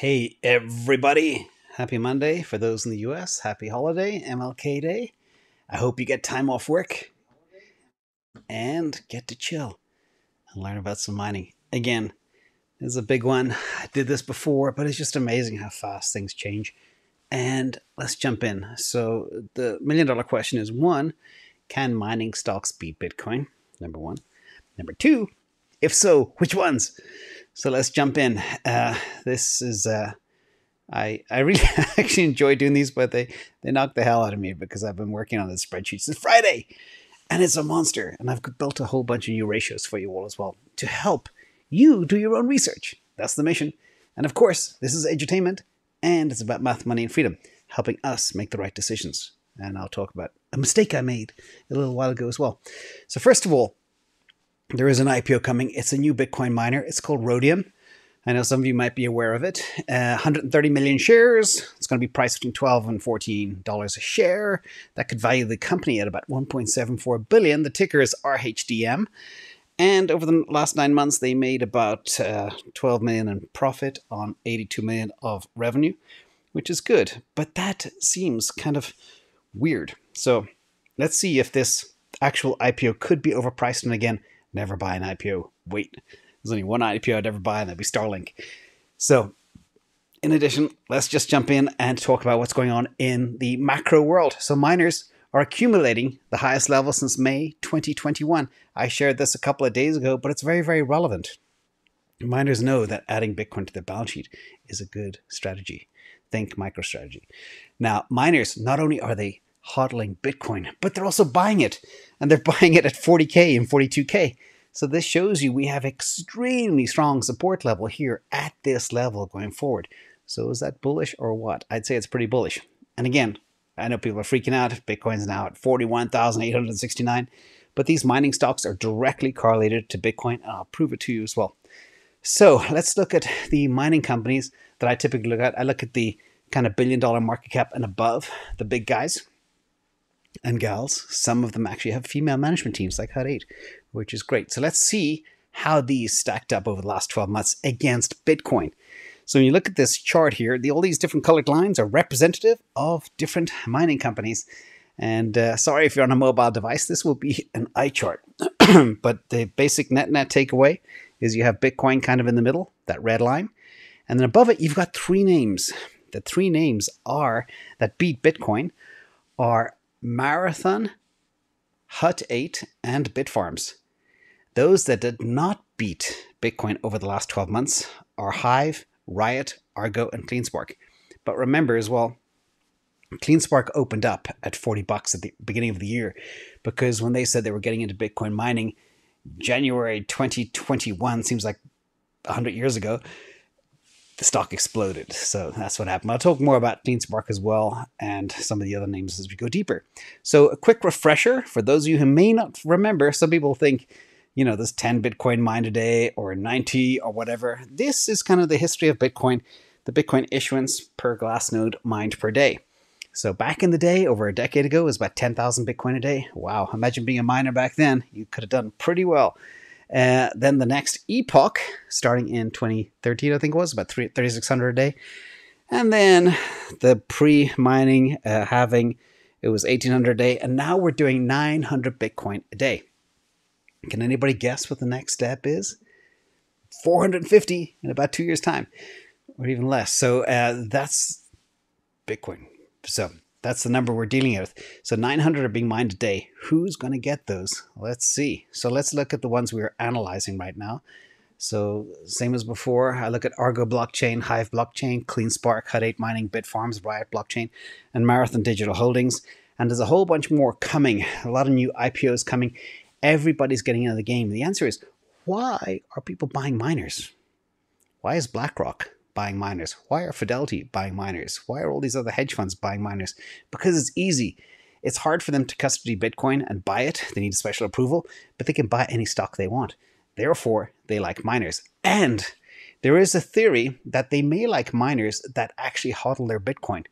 Hey, everybody. Happy Monday for those in the US. Happy holiday, MLK Day. I hope you get time off work and get to chill and learn about some mining. Again, this is a big one. I did this before, but it's just amazing how fast things change. And let's jump in. So, the million dollar question is one, can mining stocks beat Bitcoin? Number one. Number two, if so, which ones? So let's jump in. Uh, this is uh, I I really actually enjoy doing these, but they they knock the hell out of me because I've been working on this spreadsheet since Friday, and it's a monster. And I've built a whole bunch of new ratios for you all as well to help you do your own research. That's the mission. And of course, this is edutainment, and it's about math, money, and freedom, helping us make the right decisions. And I'll talk about a mistake I made a little while ago as well. So first of all, there is an IPO coming. It's a new Bitcoin miner. It's called Rhodium. I know some of you might be aware of it. Uh, 130 million shares. It's going to be priced between 12 and 14 dollars a share. That could value the company at about 1.74 billion. The ticker is RHDM. And over the last nine months, they made about uh, 12 million in profit on 82 million of revenue, which is good. But that seems kind of weird. So let's see if this actual IPO could be overpriced. And again, never buy an IPO. Wait, there's only one IPO I'd ever buy, and that'd be Starlink. So, in addition, let's just jump in and talk about what's going on in the macro world. So, miners are accumulating the highest level since May 2021. I shared this a couple of days ago, but it's very, very relevant. Miners know that adding Bitcoin to their balance sheet is a good strategy. Think MicroStrategy. Now, miners, not only are they hodling Bitcoin, but they're also buying it. And they're buying it at 40K and 42K. So this shows you we have extremely strong support level here at this level going forward. So is that bullish or what? I'd say it's pretty bullish. And again, I know people are freaking out. Bitcoin's now at 41,869. But these mining stocks are directly correlated to Bitcoin. And I'll prove it to you as well. So let's look at the mining companies that I typically look at. I look at the kind of billion dollar market cap and above, the big guys and gals. Some of them actually have female management teams like Hut 8, which is great. So let's see how these stacked up over the last 12 months against Bitcoin. So when you look at this chart here, the, all these different colored lines are representative of different mining companies. And uh, sorry if you're on a mobile device, this will be an eye chart. but the basic net net takeaway is you have Bitcoin kind of in the middle, that red line. And then above it, you've got three names. The three names are that beat Bitcoin are Marathon, Hut 8, and Bitfarms. Those that did not beat Bitcoin over the last 12 months are Hive, Riot, Argo, and CleanSpark. But remember as well, CleanSpark opened up at 40 bucks at the beginning of the year because when they said they were getting into Bitcoin mining, January 2021 seems like 100 years ago, the stock exploded. So that's what happened. I'll talk more about CleanSpark as well and some of the other names as we go deeper. So a quick refresher for those of you who may not remember, some people think, you know, there's 10 Bitcoin mined a day or 90 or whatever. This is kind of the history of Bitcoin, the Bitcoin issuance per Glassnode mined per day. So back in the day, over a decade ago, it was about 10,000 Bitcoin a day. Wow, imagine being a miner back then. You could have done pretty well. Uh, then the next epoch, starting in 2013, I think it was, about 3,600 a day. And then the pre mining uh, halving, it was 1,800 a day. And now we're doing 900 Bitcoin a day. Can anybody guess what the next step is? 450 in about two years' time, or even less. So uh, that's Bitcoin. So that's the number we're dealing with. So 900 are being mined a day. Who's going to get those? Let's see. So let's look at the ones we're analyzing right now. So same as before, I look at Argo blockchain, Hive blockchain, CleanSpark, Hut 8 mining, Bitfarms, Riot blockchain, and Marathon Digital Holdings. And there's a whole bunch more coming. A lot of new IPOs coming. Everybody's getting into the game. The answer is why are people buying miners? Why is BlackRock buying miners? Why are Fidelity buying miners? Why are all these other hedge funds buying miners? Because it's easy. It's hard for them to custody Bitcoin and buy it. They need special approval, but they can buy any stock they want. Therefore, they like miners. And there is a theory that they may like miners that actually hodl their Bitcoin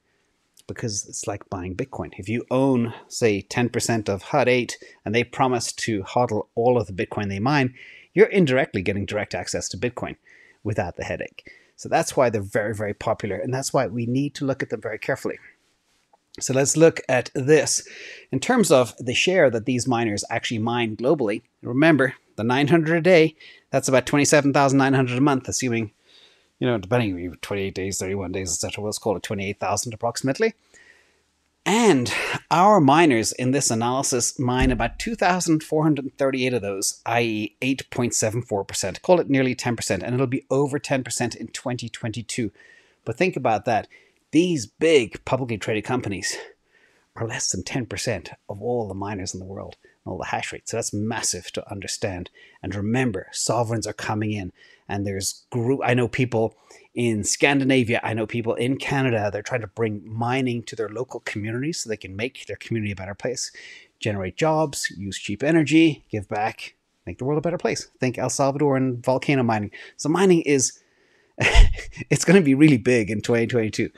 because it's like buying Bitcoin. If you own, say, 10% of Hut 8 and they promise to hodl all of the Bitcoin they mine, you're indirectly getting direct access to Bitcoin without the headache. So that's why they're very, very popular. And that's why we need to look at them very carefully. So let's look at this. In terms of the share that these miners actually mine globally, remember the 900 a day, that's about 27,900 a month, assuming, you know, depending on 28 days, 31 days, etc. Let's call it 28,000 approximately. And our miners in this analysis mine about 2,438 of those, i.e., 8.74%. Call it nearly 10%, and it'll be over 10% in 2022. But think about that. These big publicly traded companies are less than 10% of all the miners in the world and all the hash rate. So that's massive to understand. And remember, sovereigns are coming in, and there's group. I know people in Scandinavia, I know people in Canada, they're trying to bring mining to their local communities so they can make their community a better place, generate jobs, use cheap energy, give back, make the world a better place. Think El Salvador and volcano mining. So mining is it's going to be really big in 2022.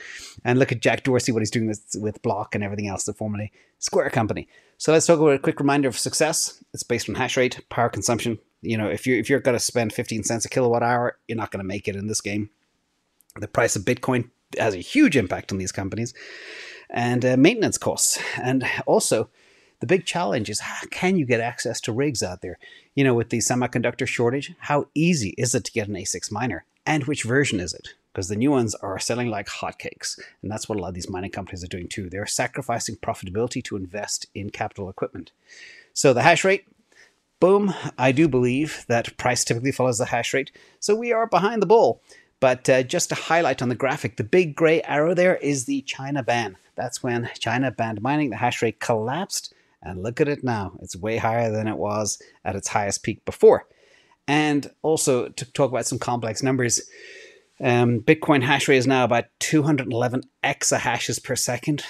And look at Jack Dorsey, what he's doing with, with Block and everything else, the formerly Square company. So let's talk about a quick reminder of success. It's based on hash rate, power consumption. You know, if you're if you're going to spend 15 cents a kilowatt hour, you're not going to make it in this game. The price of Bitcoin has a huge impact on these companies and uh, maintenance costs. And also, the big challenge is how can you get access to rigs out there? You know, with the semiconductor shortage, how easy is it to get an ASIC miner? And which version is it? Because the new ones are selling like hotcakes. And that's what a lot of these mining companies are doing too. They're sacrificing profitability to invest in capital equipment. So the hash rate, boom, I do believe that price typically follows the hash rate. So we are behind the ball. But uh, just to highlight on the graphic, the big gray arrow there is the China ban. That's when China banned mining, the hash rate collapsed, and look at it now. It's way higher than it was at its highest peak before. And also to talk about some complex numbers, um, Bitcoin hash rate is now about 211 exahashes per second.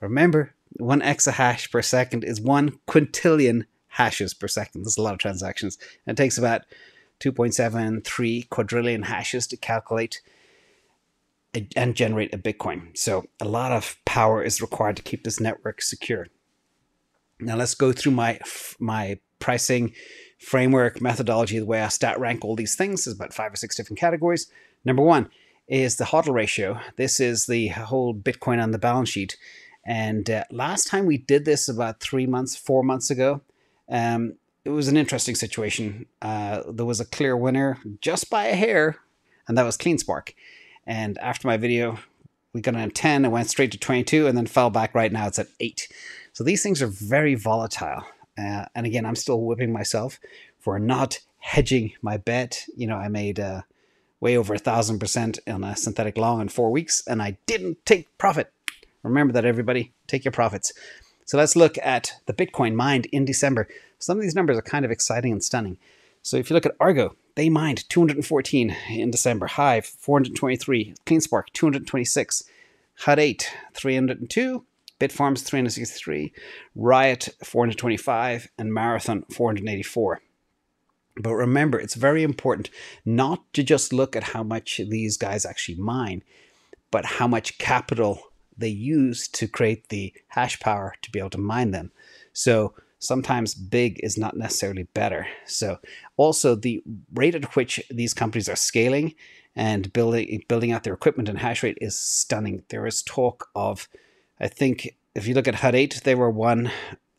Remember, one exahash per second is one quintillion hashes per second. There's a lot of transactions. And it takes about 2.73 quadrillion hashes to calculate and generate a Bitcoin. So a lot of power is required to keep this network secure. Now let's go through my my pricing framework methodology. The way I stat rank all these things is about five or six different categories. Number one is the HODL ratio. This is the whole Bitcoin on the balance sheet. And uh, last time we did this about three months, four months ago, um, it was an interesting situation. Uh, there was a clear winner just by a hair, and that was CleanSpark. And after my video, we got an 10 and went straight to 22 and then fell back right now. It's at 8. So these things are very volatile. Uh, and again, I'm still whipping myself for not hedging my bet. You know, I made uh, way over a thousand percent on a synthetic long in four weeks, and I didn't take profit. Remember that, everybody. Take your profits. So let's look at the Bitcoin mined in December. Some of these numbers are kind of exciting and stunning. So if you look at Argo, they mined 214 in December, Hive 423, CleanSpark 226, Hut 8 302, Bitfarms 363, Riot 425, and Marathon 484. But remember, it's very important not to just look at how much these guys actually mine, but how much capital they use to create the hash power to be able to mine them. So sometimes big is not necessarily better. So also the rate at which these companies are scaling and building building out their equipment and hash rate is stunning. There is talk of, I think, if you look at Hut 8, they were one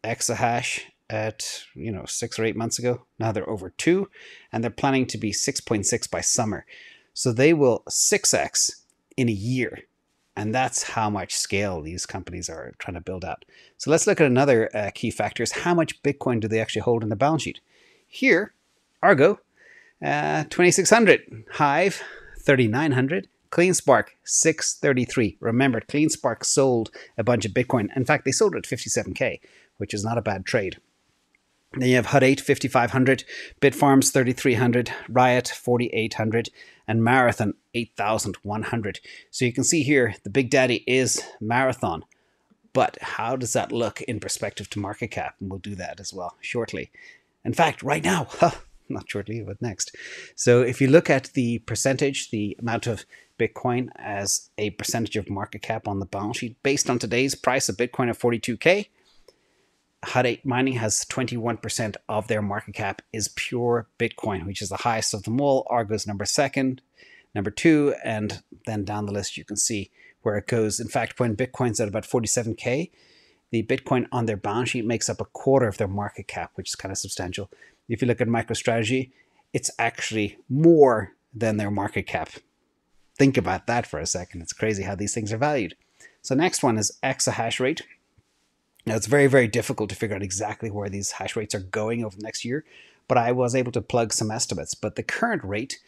exahash at you know six or eight months ago. Now they're over two, and they're planning to be 6.6 by summer. So they will 6x in a year and that's how much scale these companies are trying to build out. So let's look at another uh, key factor is how much Bitcoin do they actually hold in the balance sheet? Here, Argo, uh, 2600, Hive, 3900, CleanSpark, 633. Remember, CleanSpark sold a bunch of Bitcoin. In fact, they sold it at 57K, which is not a bad trade. Then you have Hut 8, 5500, Bitfarms, 3300, Riot, 4800, and Marathon 8100. So you can see here the big daddy is Marathon. But how does that look in perspective to market cap? And we'll do that as well shortly. In fact, right now, not shortly, but next. So if you look at the percentage, the amount of Bitcoin as a percentage of market cap on the balance sheet, based on today's price of Bitcoin of 42K, Hut 8 Mining has 21% of their market cap is pure Bitcoin, which is the highest of them all. Argo's number second. number two, and then down the list you can see where it goes. In fact, when Bitcoin's at about 47k, the Bitcoin on their balance sheet makes up a quarter of their market cap, which is kind of substantial. If you look at MicroStrategy, it's actually more than their market cap. Think about that for a second. It's crazy how these things are valued. So next one is exahash rate. Now it's very, very difficult to figure out exactly where these hash rates are going over the next year, but I was able to plug some estimates. But the current rate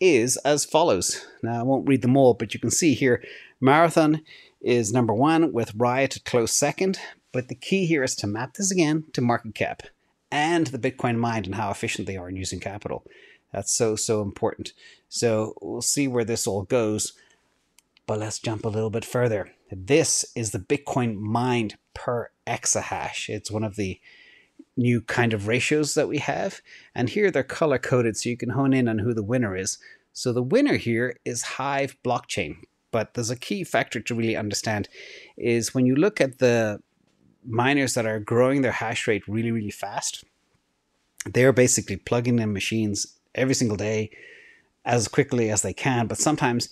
is as follows. Now I won't read them all, but you can see here Marathon is number one with Riot close second. But the key here is to map this again to market cap and the Bitcoin mind and how efficient they are in using capital. That's so, so important. So we'll see where this all goes. But let's jump a little bit further. This is the Bitcoin mined per exahash. It's one of the new kind of ratios that we have. And here they're color coded so you can hone in on who the winner is. So the winner here is Hive blockchain. But there's a key factor to really understand is when you look at the miners that are growing their hash rate really, really fast, they're basically plugging in machines every single day as quickly as they can. But sometimes,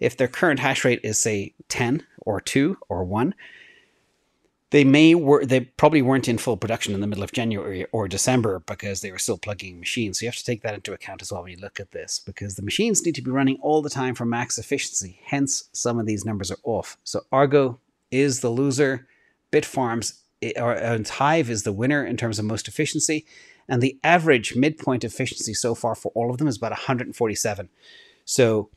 if their current hash rate is, say, 10 or 2 or 1, they may were they probably weren't in full production in the middle of January or December because they were still plugging machines. So you have to take that into account as well when you look at this because the machines need to be running all the time for max efficiency. Hence, some of these numbers are off. So Argo is the loser. Bitfarms eh, or and Hive is the winner in terms of most efficiency, and the average midpoint efficiency so far for all of them is about 147. So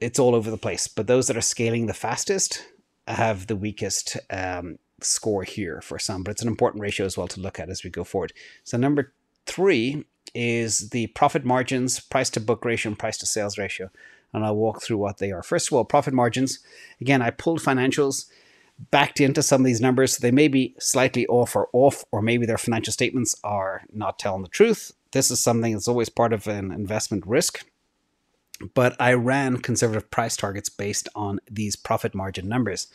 it's all over the place. But those that are scaling the fastest have the weakest um, score here for some. But it's an important ratio as well to look at as we go forward. So number three is the profit margins, price to book ratio, and price to sales ratio. And I'll walk through what they are. First of all, profit margins. Again, I pulled financials backed into some of these numbers. So They may be slightly off or off, or maybe their financial statements are not telling the truth. This is something that's always part of an investment risk. But I ran conservative price targets based on these profit margin numbers.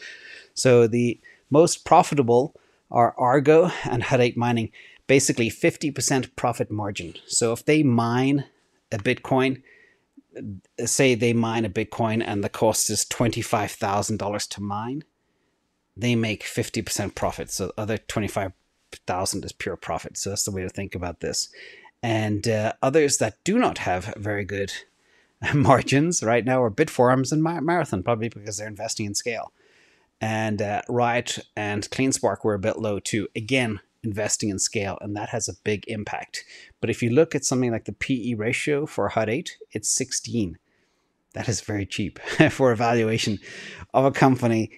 So the most profitable are Argo and 8 Mining, basically 50% profit margin. So if they mine a Bitcoin, say they mine a Bitcoin and the cost is $25,000 to mine, they make 50% profit. So other 25,000 is pure profit. So that's the way to think about this. And uh, others that do not have very good margins right now are Bitfarms and Marathon, probably because they're investing in scale. And uh, Riot and CleanSpark were a bit low too. Again, investing in scale, and that has a big impact. But if you look at something like the PE ratio for Hut 8, it's 16. That is very cheap for a valuation of a company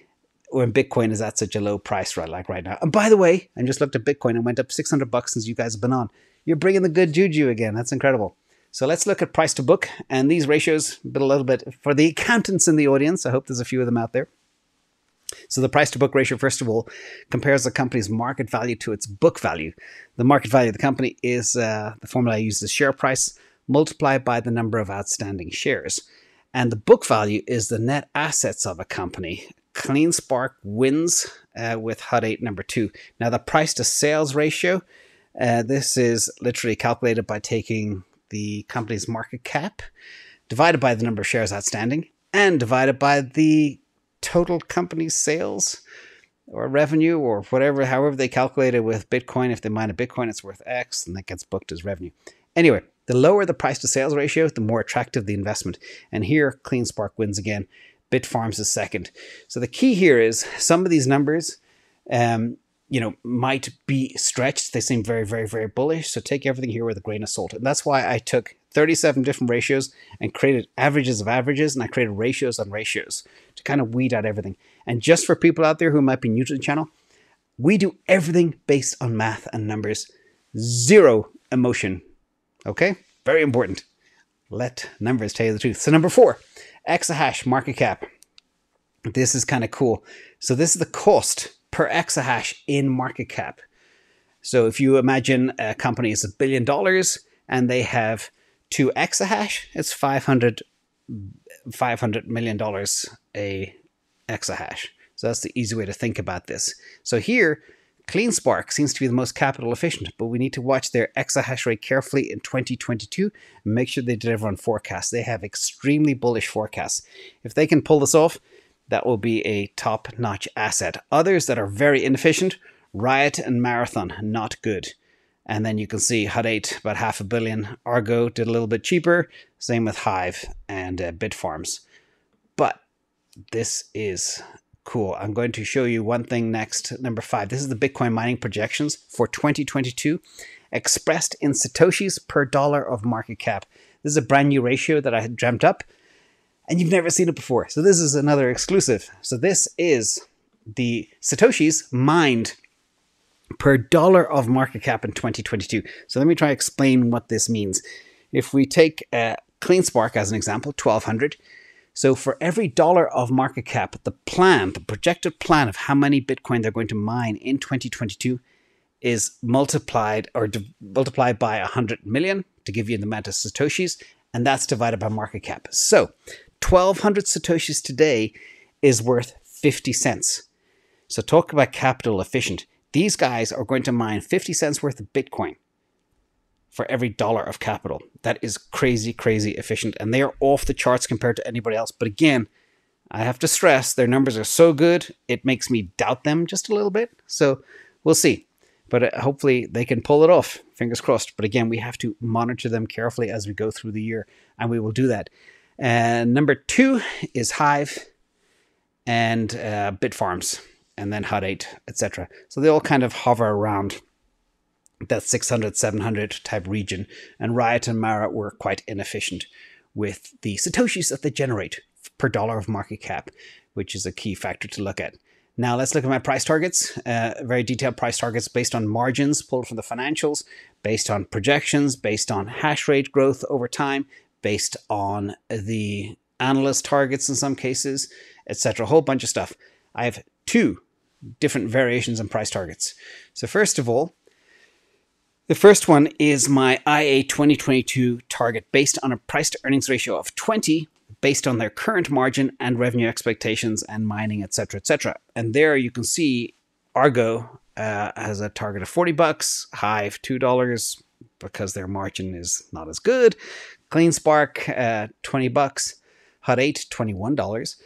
when Bitcoin is at such a low price right like right now. And by the way, I just looked at Bitcoin and went up 600 bucks since you guys have been on. You're bringing the good juju again. That's incredible. So let's look at price to book and these ratios, but a little bit for the accountants in the audience. I hope there's a few of them out there. So the price to book ratio, first of all, compares the company's market value to its book value. The market value of the company is uh, the formula I use is share price multiplied by the number of outstanding shares. And the book value is the net assets of a company CleanSpark wins uh, with Hut 8 number two. Now, the price to sales ratio, uh, this is literally calculated by taking the company's market cap divided by the number of shares outstanding and divided by the total company sales or revenue or whatever, however they calculate it with Bitcoin. If they mine a Bitcoin, it's worth X and that gets booked as revenue. Anyway, the lower the price to sales ratio, the more attractive the investment. And here, CleanSpark wins again Bitfarms a second. So the key here is some of these numbers, um, you know, might be stretched. They seem very, very, very bullish. So take everything here with a grain of salt. And that's why I took 37 different ratios and created averages of averages and I created ratios on ratios to kind of weed out everything. And just for people out there who might be new to the channel, we do everything based on math and numbers, zero emotion. Okay? Very important. Let numbers tell you the truth. So, number four, exahash market cap. This is kind of cool. So this is the cost per exahash in market cap. So if you imagine a company is a billion dollars and they have two exahash, it's 500, 500 million dollars a exahash. So that's the easy way to think about this. So here, CleanSpark seems to be the most capital efficient, but we need to watch their exahash rate carefully in 2022 and make sure they deliver on forecasts. They have extremely bullish forecasts. If they can pull this off, that will be a top notch asset. Others that are very inefficient Riot and Marathon, not good. And then you can see Hut 8, about half a billion. Argo did a little bit cheaper. Same with Hive and uh, Bitfarms. But this is cool. I'm going to show you one thing next. Number five. This is the Bitcoin mining projections for 2022, expressed in Satoshis per dollar of market cap. This is a brand new ratio that I had dreamt up, and you've never seen it before. So this is another exclusive. So this is the Satoshis mined per dollar of market cap in 2022. So let me try explain what this means. If we take uh, CleanSpark as an example, 1200. So for every dollar of market cap, the plan, the projected plan of how many Bitcoin they're going to mine in 2022 is multiplied or multiplied by 100 million to give you the amount of Satoshis, and that's divided by market cap. So 1200 Satoshis today is worth 50 cents. So talk about capital efficient. These guys are going to mine 50 cents worth of Bitcoin for every dollar of capital. That is crazy, crazy efficient. And they are off the charts compared to anybody else. But again, I have to stress their numbers are so good, it makes me doubt them just a little bit. So we'll see. But uh, hopefully they can pull it off. Fingers crossed. But again, we have to monitor them carefully as we go through the year, and we will do that. And number two is Hive and uh, Bitfarms and then Hut 8, etc. So they all kind of hover around that 600, 700 type region. And Riot and Mara were quite inefficient with the Satoshis that they generate per dollar of market cap, which is a key factor to look at. Now let's look at my price targets. Uh, very detailed price targets based on margins pulled from the financials, based on projections, based on hash rate growth over time, based on the analyst targets in some cases, etc. A whole bunch of stuff. I have two different variations in price targets. So, first of all, the first one is my IA 2022 target based on a price to earnings ratio of 20 based on their current margin and revenue expectations and mining etc etc and there you can see argo uh, has a target of 40 bucks hive $2 because their margin is not as good cleanspark uh, 20 bucks hut 8 $21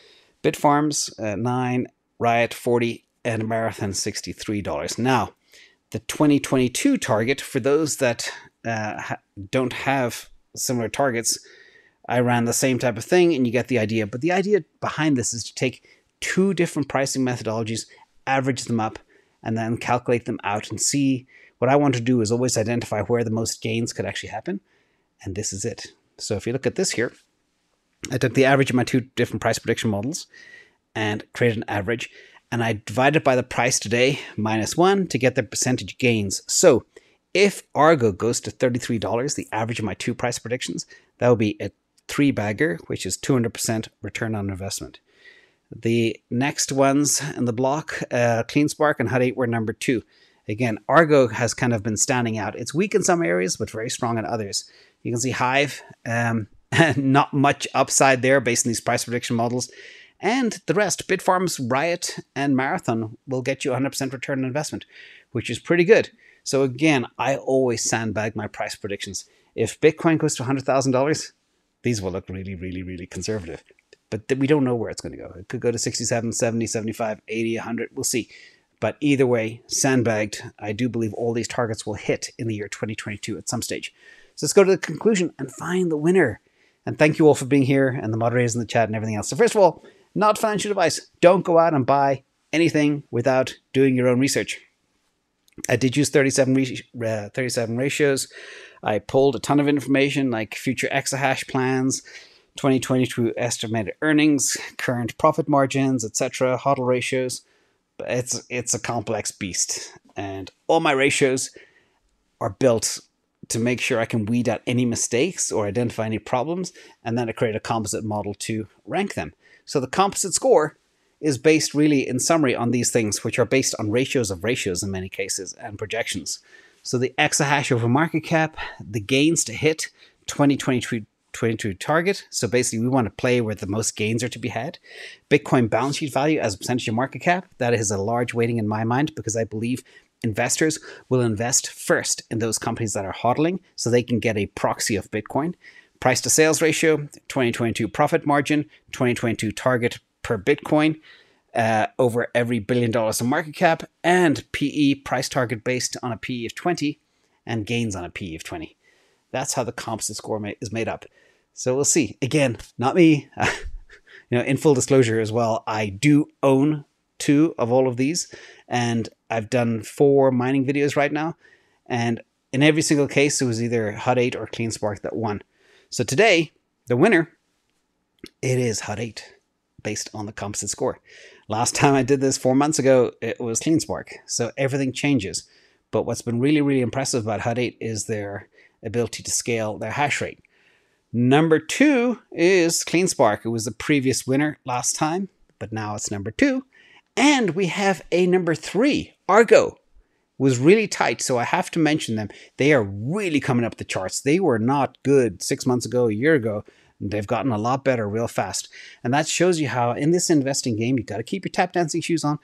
bitfarms uh, 9 riot 40 and Marathon $63. Now, the 2022 target, for those that uh, don't have similar targets, I ran the same type of thing and you get the idea. But the idea behind this is to take two different pricing methodologies, average them up, and then calculate them out and see. What I want to do is always identify where the most gains could actually happen. And this is it. So if you look at this here, I took the average of my two different price prediction models and created an average and I divide it by the price today minus one to get the percentage gains. So if Argo goes to $33, the average of my two price predictions, that will be a three bagger, which is 200% return on investment. The next ones in the block, uh, CleanSpark and Hut 8 were number two. Again, Argo has kind of been standing out. It's weak in some areas, but very strong in others. You can see Hive, um, not much upside there based on these price prediction models. And the rest, Bitfarms, Riot, and Marathon will get you 100% return on investment, which is pretty good. So again, I always sandbag my price predictions. If Bitcoin goes to $100,000, these will look really, really, really conservative. But we don't know where it's going to go. It could go to 67, 70, 75, 80, 100. We'll see. But either way, sandbagged, I do believe all these targets will hit in the year 2022 at some stage. So let's go to the conclusion and find the winner. And thank you all for being here and the moderators in the chat and everything else. So, first of all, not financial advice. Don't go out and buy anything without doing your own research. I did use 37, uh, 37 ratios. I pulled a ton of information like future exahash plans, 2022 estimated earnings, current profit margins, etc., HODL ratios. But it's it's a complex beast, and all my ratios are built to make sure I can weed out any mistakes or identify any problems, and then I create a composite model to rank them. So the composite score is based really in summary on these things, which are based on ratios of ratios in many cases and projections. So the exahash over market cap, the gains to hit 2022 22 target. So basically, we want to play where the most gains are to be had. Bitcoin balance sheet value as a percentage of market cap. That is a large weighting in my mind because I believe investors will invest first in those companies that are hodling so they can get a proxy of Bitcoin. Price to sales ratio, 2022 profit margin, 2022 target per Bitcoin, uh, over every billion dollars in market cap, and PE price target based on a PE of 20 and gains on a PE of 20. That's how the composite score is made up. So we'll see. Again, not me. you know, in full disclosure as well, I do own two of all of these, and I've done four mining videos right now, and in every single case, it was either Hut 8 or CleanSpark that won. So today, the winner, it is Hut 8 based on the composite score. Last time I did this four months ago, it was CleanSpark. So everything changes. But what's been really, really impressive about Hut 8 is their ability to scale their hash rate. Number two is CleanSpark. It was the previous winner last time, but now it's number two. And we have a number three, Argo. Was really tight, so I have to mention them. They are really coming up the charts. They were not good six months ago, a year ago, They've gotten a lot better real fast. And that shows you how in this investing game, you've got to keep your tap dancing shoes on.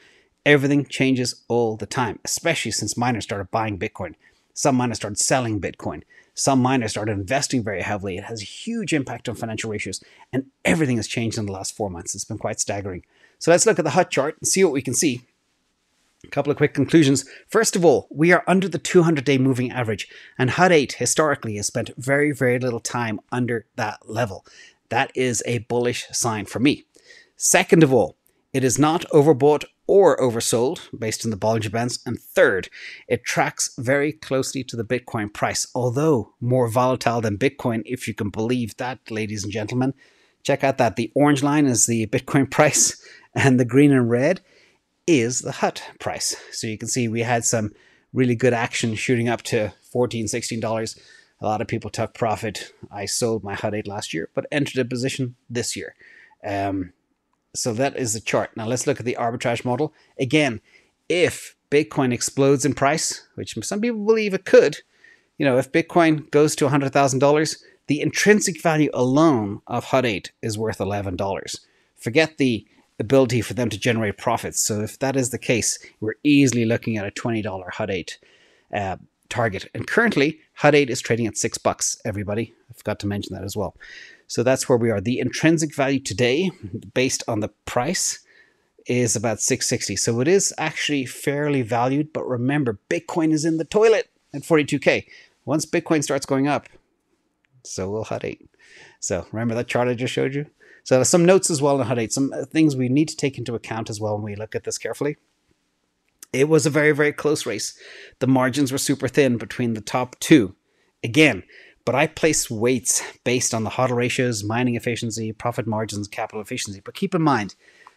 Everything changes all the time, especially since miners started buying Bitcoin. Some miners started selling Bitcoin. Some miners started investing very heavily. It has a huge impact on financial ratios, and everything has changed in the last four months. It's been quite staggering. So let's look at the HUT chart and see what we can see. Couple of quick conclusions. First of all, we are under the 200 day moving average, and HUT 8 historically has spent very, very little time under that level. That is a bullish sign for me. Second of all, it is not overbought or oversold based on the Bollinger Bands. And third, it tracks very closely to the Bitcoin price, although more volatile than Bitcoin, if you can believe that, ladies and gentlemen. Check out that. The orange line is the Bitcoin price, and the green and red is the hut price. So you can see we had some really good action shooting up to $14, $16. A lot of people took profit. I sold my HUT 8 last year, but entered a position this year. Um, so that is the chart. Now let's look at the arbitrage model. Again, if Bitcoin explodes in price, which some people believe it could, you know, if Bitcoin goes to $100,000, the intrinsic value alone of HUT 8 is worth $11. Forget the ability for them to generate profits. So if that is the case, we're easily looking at a $20 HUT 8 uh, target. And currently, HUT 8 is trading at six bucks, everybody. I forgot to mention that as well. So that's where we are. The intrinsic value today, based on the price, is about 660. So it is actually fairly valued, but remember, Bitcoin is in the toilet at 42k. Once Bitcoin starts going up, so will HUT 8. So remember that chart I just showed you? So some notes as well on HUT 8, some things we need to take into account as well when we look at this carefully. It was a very, very close race. The margins were super thin between the top two. Again, but I place weights based on the HODL ratios, mining efficiency, profit margins, capital efficiency. But keep in mind,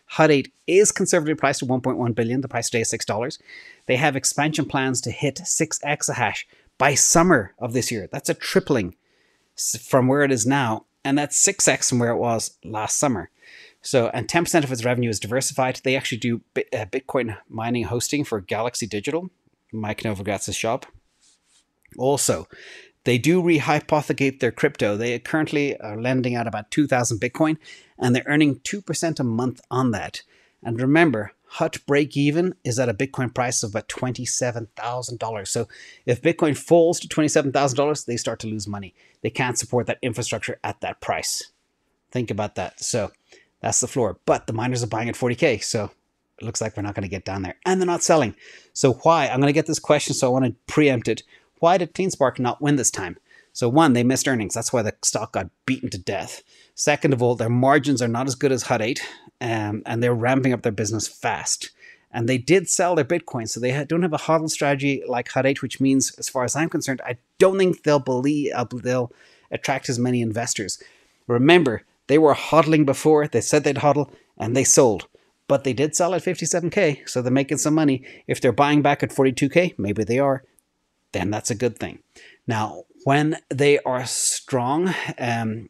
HUT 8 is conservatively priced at 1.1 billion. The price today is $6. They have expansion plans to hit 6 exahash by summer of this year. That's a tripling from where it is now and that's 6x from where it was last summer. So, and 10% of its revenue is diversified. They actually do uh, Bitcoin mining hosting for Galaxy Digital, Mike Novogratz's shop. Also, they do rehypothecate their crypto. They currently are lending out about 2,000 Bitcoin and they're earning 2% a month on that. And remember, HUT break even is at a Bitcoin price of about $27,000. So if Bitcoin falls to $27,000, they start to lose money. They can't support that infrastructure at that price. Think about that. So that's the floor. But the miners are buying at 40K. So it looks like we're not going to get down there. And they're not selling. So why? I'm going to get this question, so I want to preempt it. Why did CleanSpark not win this time? So one, they missed earnings. That's why the stock got beaten to death. Second of all, their margins are not as good as Hut 8 um, and they're ramping up their business fast. And they did sell their Bitcoin, so they don't have a hodl strategy like Hut 8, which means, as far as I'm concerned, I don't think they'll believe uh, they'll attract as many investors. Remember, they were hodling before. They said they'd hodl, and they sold. But they did sell at 57k, so they're making some money. If they're buying back at 42k, maybe they are. Then that's a good thing. Now, when they are strong, um,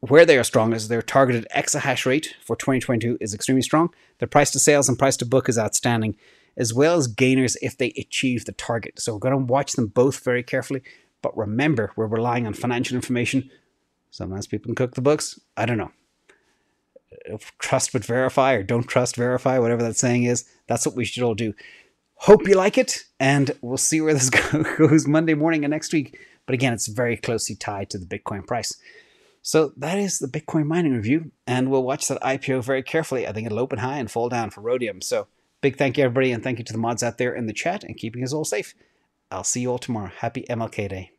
where they are strong is their targeted exahash rate for 2022 is extremely strong. Their price to sales and price to book is outstanding, as well as gainers if they achieve the target. So we're going to watch them both very carefully. But remember, we're relying on financial information. Sometimes people can cook the books. I don't know. Trust but verify, or don't trust, verify, whatever that saying is. That's what we should all do. Hope you like it, and we'll see where this goes Monday morning and next week. But again, it's very closely tied to the Bitcoin price. So that is the Bitcoin mining review, and we'll watch that IPO very carefully. I think it'll open high and fall down for Rhodium. So big thank you, everybody, and thank you to the mods out there in the chat and keeping us all safe. I'll see you all tomorrow. Happy MLK Day.